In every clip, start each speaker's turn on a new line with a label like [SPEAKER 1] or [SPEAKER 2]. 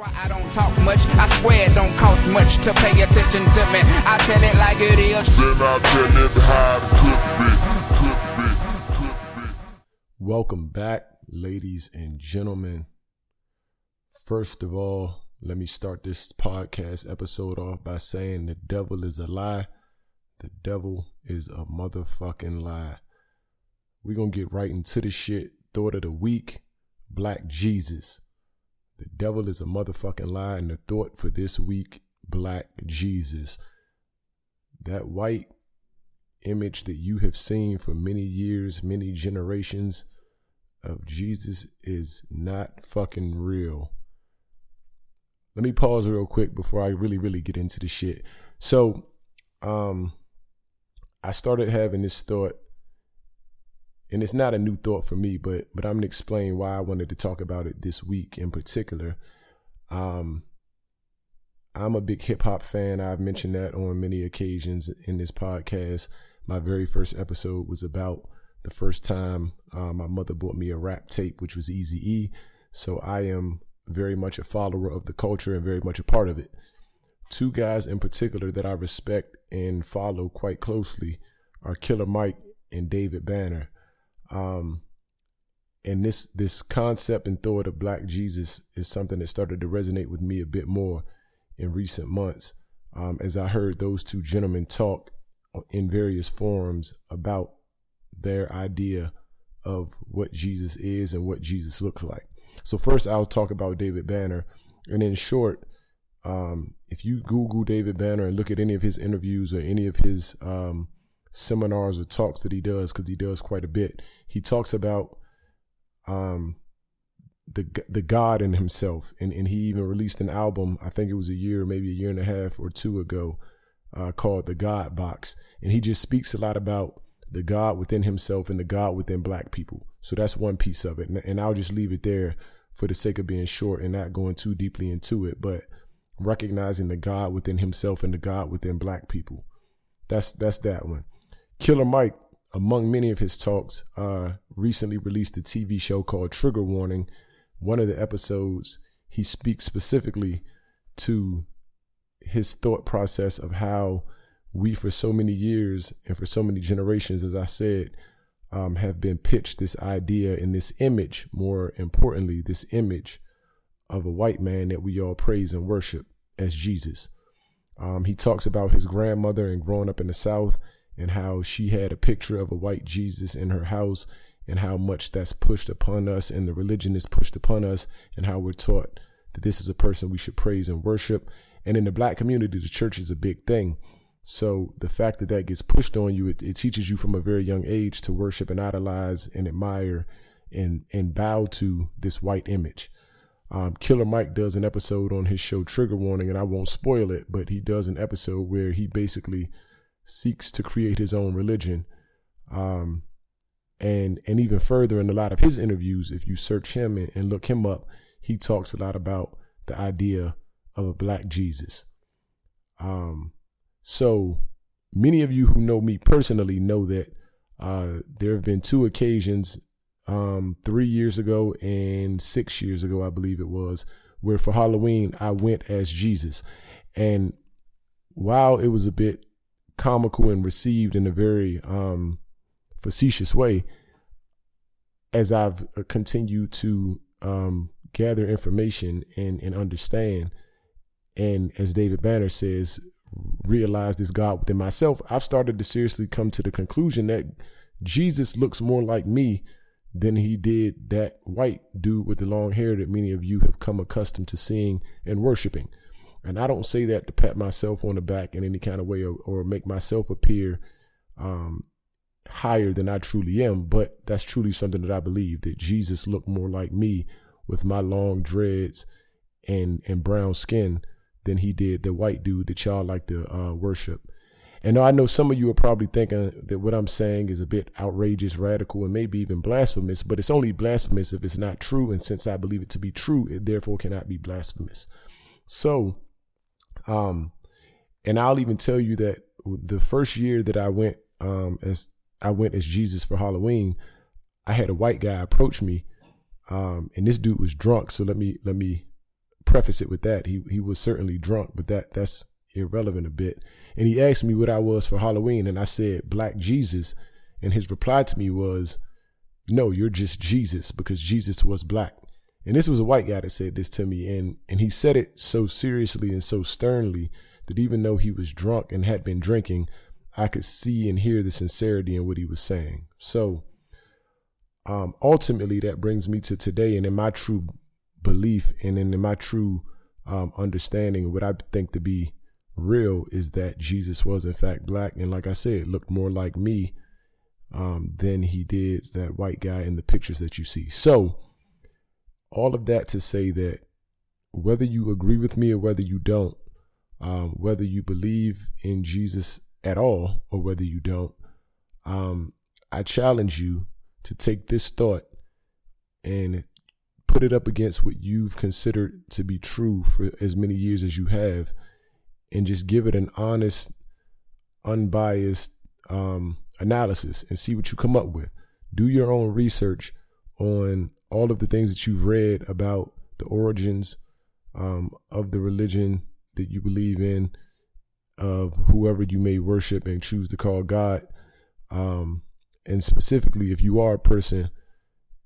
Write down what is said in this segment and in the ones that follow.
[SPEAKER 1] I don't talk much. I swear it don't cost much to pay attention to me. I tell it like it is.
[SPEAKER 2] Then I tell it how it could be, could be, could be.
[SPEAKER 3] Welcome back, ladies and gentlemen. First of all, let me start this podcast episode off by saying the devil is a lie. The devil is a motherfucking lie. We're going to get right into the shit. Thought of the week Black Jesus. The devil is a motherfucking lie, and the thought for this week Black Jesus. That white image that you have seen for many years, many generations of Jesus is not fucking real. Let me pause real quick before I really, really get into the shit. So, um, I started having this thought, and it's not a new thought for me, but but I'm gonna explain why I wanted to talk about it this week in particular. Um, I'm a big hip hop fan. I've mentioned that on many occasions in this podcast. My very first episode was about the first time uh, my mother bought me a rap tape, which was Easy E. So I am very much a follower of the culture and very much a part of it. Two guys in particular that I respect and follow quite closely are Killer Mike and David Banner. Um, and this this concept and thought of Black Jesus is something that started to resonate with me a bit more in recent months um, as I heard those two gentlemen talk in various forums about their idea of what Jesus is and what Jesus looks like. So first, I'll talk about David Banner, and in short, um, if you Google David Banner and look at any of his interviews or any of his um, seminars or talks that he does, because he does quite a bit, he talks about um, the the God in himself, and and he even released an album. I think it was a year, maybe a year and a half or two ago, uh, called the God Box, and he just speaks a lot about the God within himself and the God within Black people. So that's one piece of it, and, and I'll just leave it there for the sake of being short and not going too deeply into it, but recognizing the God within himself and the God within Black people. That's that's that one. Killer Mike among many of his talks, uh, recently released a TV show called Trigger Warning. One of the episodes, he speaks specifically to his thought process of how we, for so many years and for so many generations, as I said, um, have been pitched this idea and this image, more importantly, this image of a white man that we all praise and worship as Jesus. Um, he talks about his grandmother and growing up in the South and how she had a picture of a white Jesus in her house and how much that's pushed upon us and the religion is pushed upon us and how we're taught that this is a person we should praise and worship. And in the black community, the church is a big thing. So the fact that that gets pushed on you, it, it teaches you from a very young age to worship and idolize and admire and and bow to this white image. Um, Killer Mike does an episode on his show Trigger Warning, and I won't spoil it, but he does an episode where he basically seeks to create his own religion. Um, and and even further in a lot of his interviews, if you search him and, and look him up, he talks a lot about the idea of a black Jesus. Um, so many of you who know me personally know that uh, there have been two occasions, um, three years ago and six years ago, I believe it was, where for Halloween I went as Jesus. And while it was a bit comical and received in a very um, facetious way, as I've uh, continued to um, gather information and, and understand, and as David Banner says, realize this God within myself, I've started to seriously come to the conclusion that Jesus looks more like me than he did that white dude with the long hair that many of you have come accustomed to seeing and worshiping. And I don't say that to pat myself on the back in any kind of way or, or make myself appear um, higher than I truly am, but that's truly something that I believe that Jesus looked more like me with my long dreads and and brown skin than he did the white dude that y'all like to uh, worship. And I know some of you are probably thinking that what I'm saying is a bit outrageous, radical, and maybe even blasphemous, but it's only blasphemous if it's not true. And since I believe it to be true, it therefore cannot be blasphemous. So, um, and I'll even tell you that the first year that I went um, as I went as Jesus for Halloween, I had a white guy approach me, um, and this dude was drunk. So let me let me preface it with that. He he was certainly drunk, but that that's irrelevant a bit. And he asked me what I was for Halloween, and I said Black Jesus, and his reply to me was, "No, you're just Jesus because Jesus was black." And this was a white guy that said this to me, and and he said it so seriously and so sternly that even though he was drunk and had been drinking, I could see and hear the sincerity in what he was saying. So um, ultimately, that brings me to today, and in my true belief and in my true um, understanding, what I think to be real is that Jesus was in fact black, and like I said, looked more like me um, than he did that white guy in the pictures that you see. So, all of that to say that whether you agree with me or whether you don't, um, whether you believe in Jesus at all or whether you don't, um, I challenge you to take this thought and put it up against what you've considered to be true for as many years as you have and just give it an honest, unbiased um, analysis and see what you come up with. Do your own research on all of the things that you've read about the origins um, of the religion that you believe in, of whoever you may worship and choose to call God. Um, and specifically, if you are a person,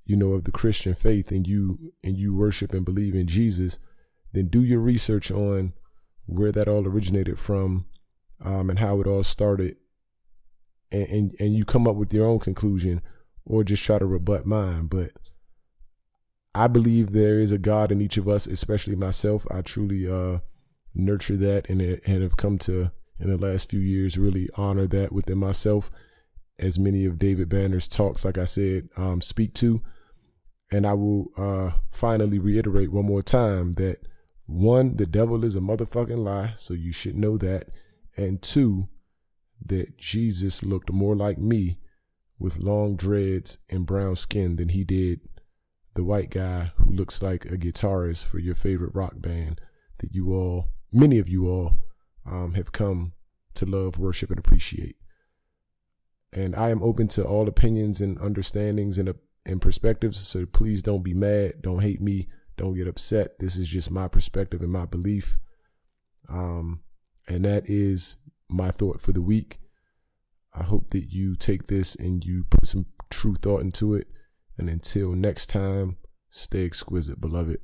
[SPEAKER 3] you know, of the Christian faith and you and you worship and believe in Jesus, then do your research on where that all originated from um, and how it all started, and, and and you come up with your own conclusion, or just try to rebut mine. But I believe there is a God in each of us, especially myself. I truly uh, nurture that and, and have come to in the last few years really honor that within myself as many of David Banner's talks, like I said, um, speak to. And I will uh, finally reiterate one more time that one, the devil is a motherfucking lie, so you should know that. And two, that Jesus looked more like me with long dreads and brown skin than he did the white guy who looks like a guitarist for your favorite rock band that you all, many of you all, um, have come to love, worship, and appreciate. And I am open to all opinions and understandings and, uh, and perspectives. So please don't be mad. Don't hate me. Don't get upset. This is just my perspective and my belief. Um, and that is my thought for the week. I hope that you take this and you put some true thought into it and until next time, stay exquisite, beloved.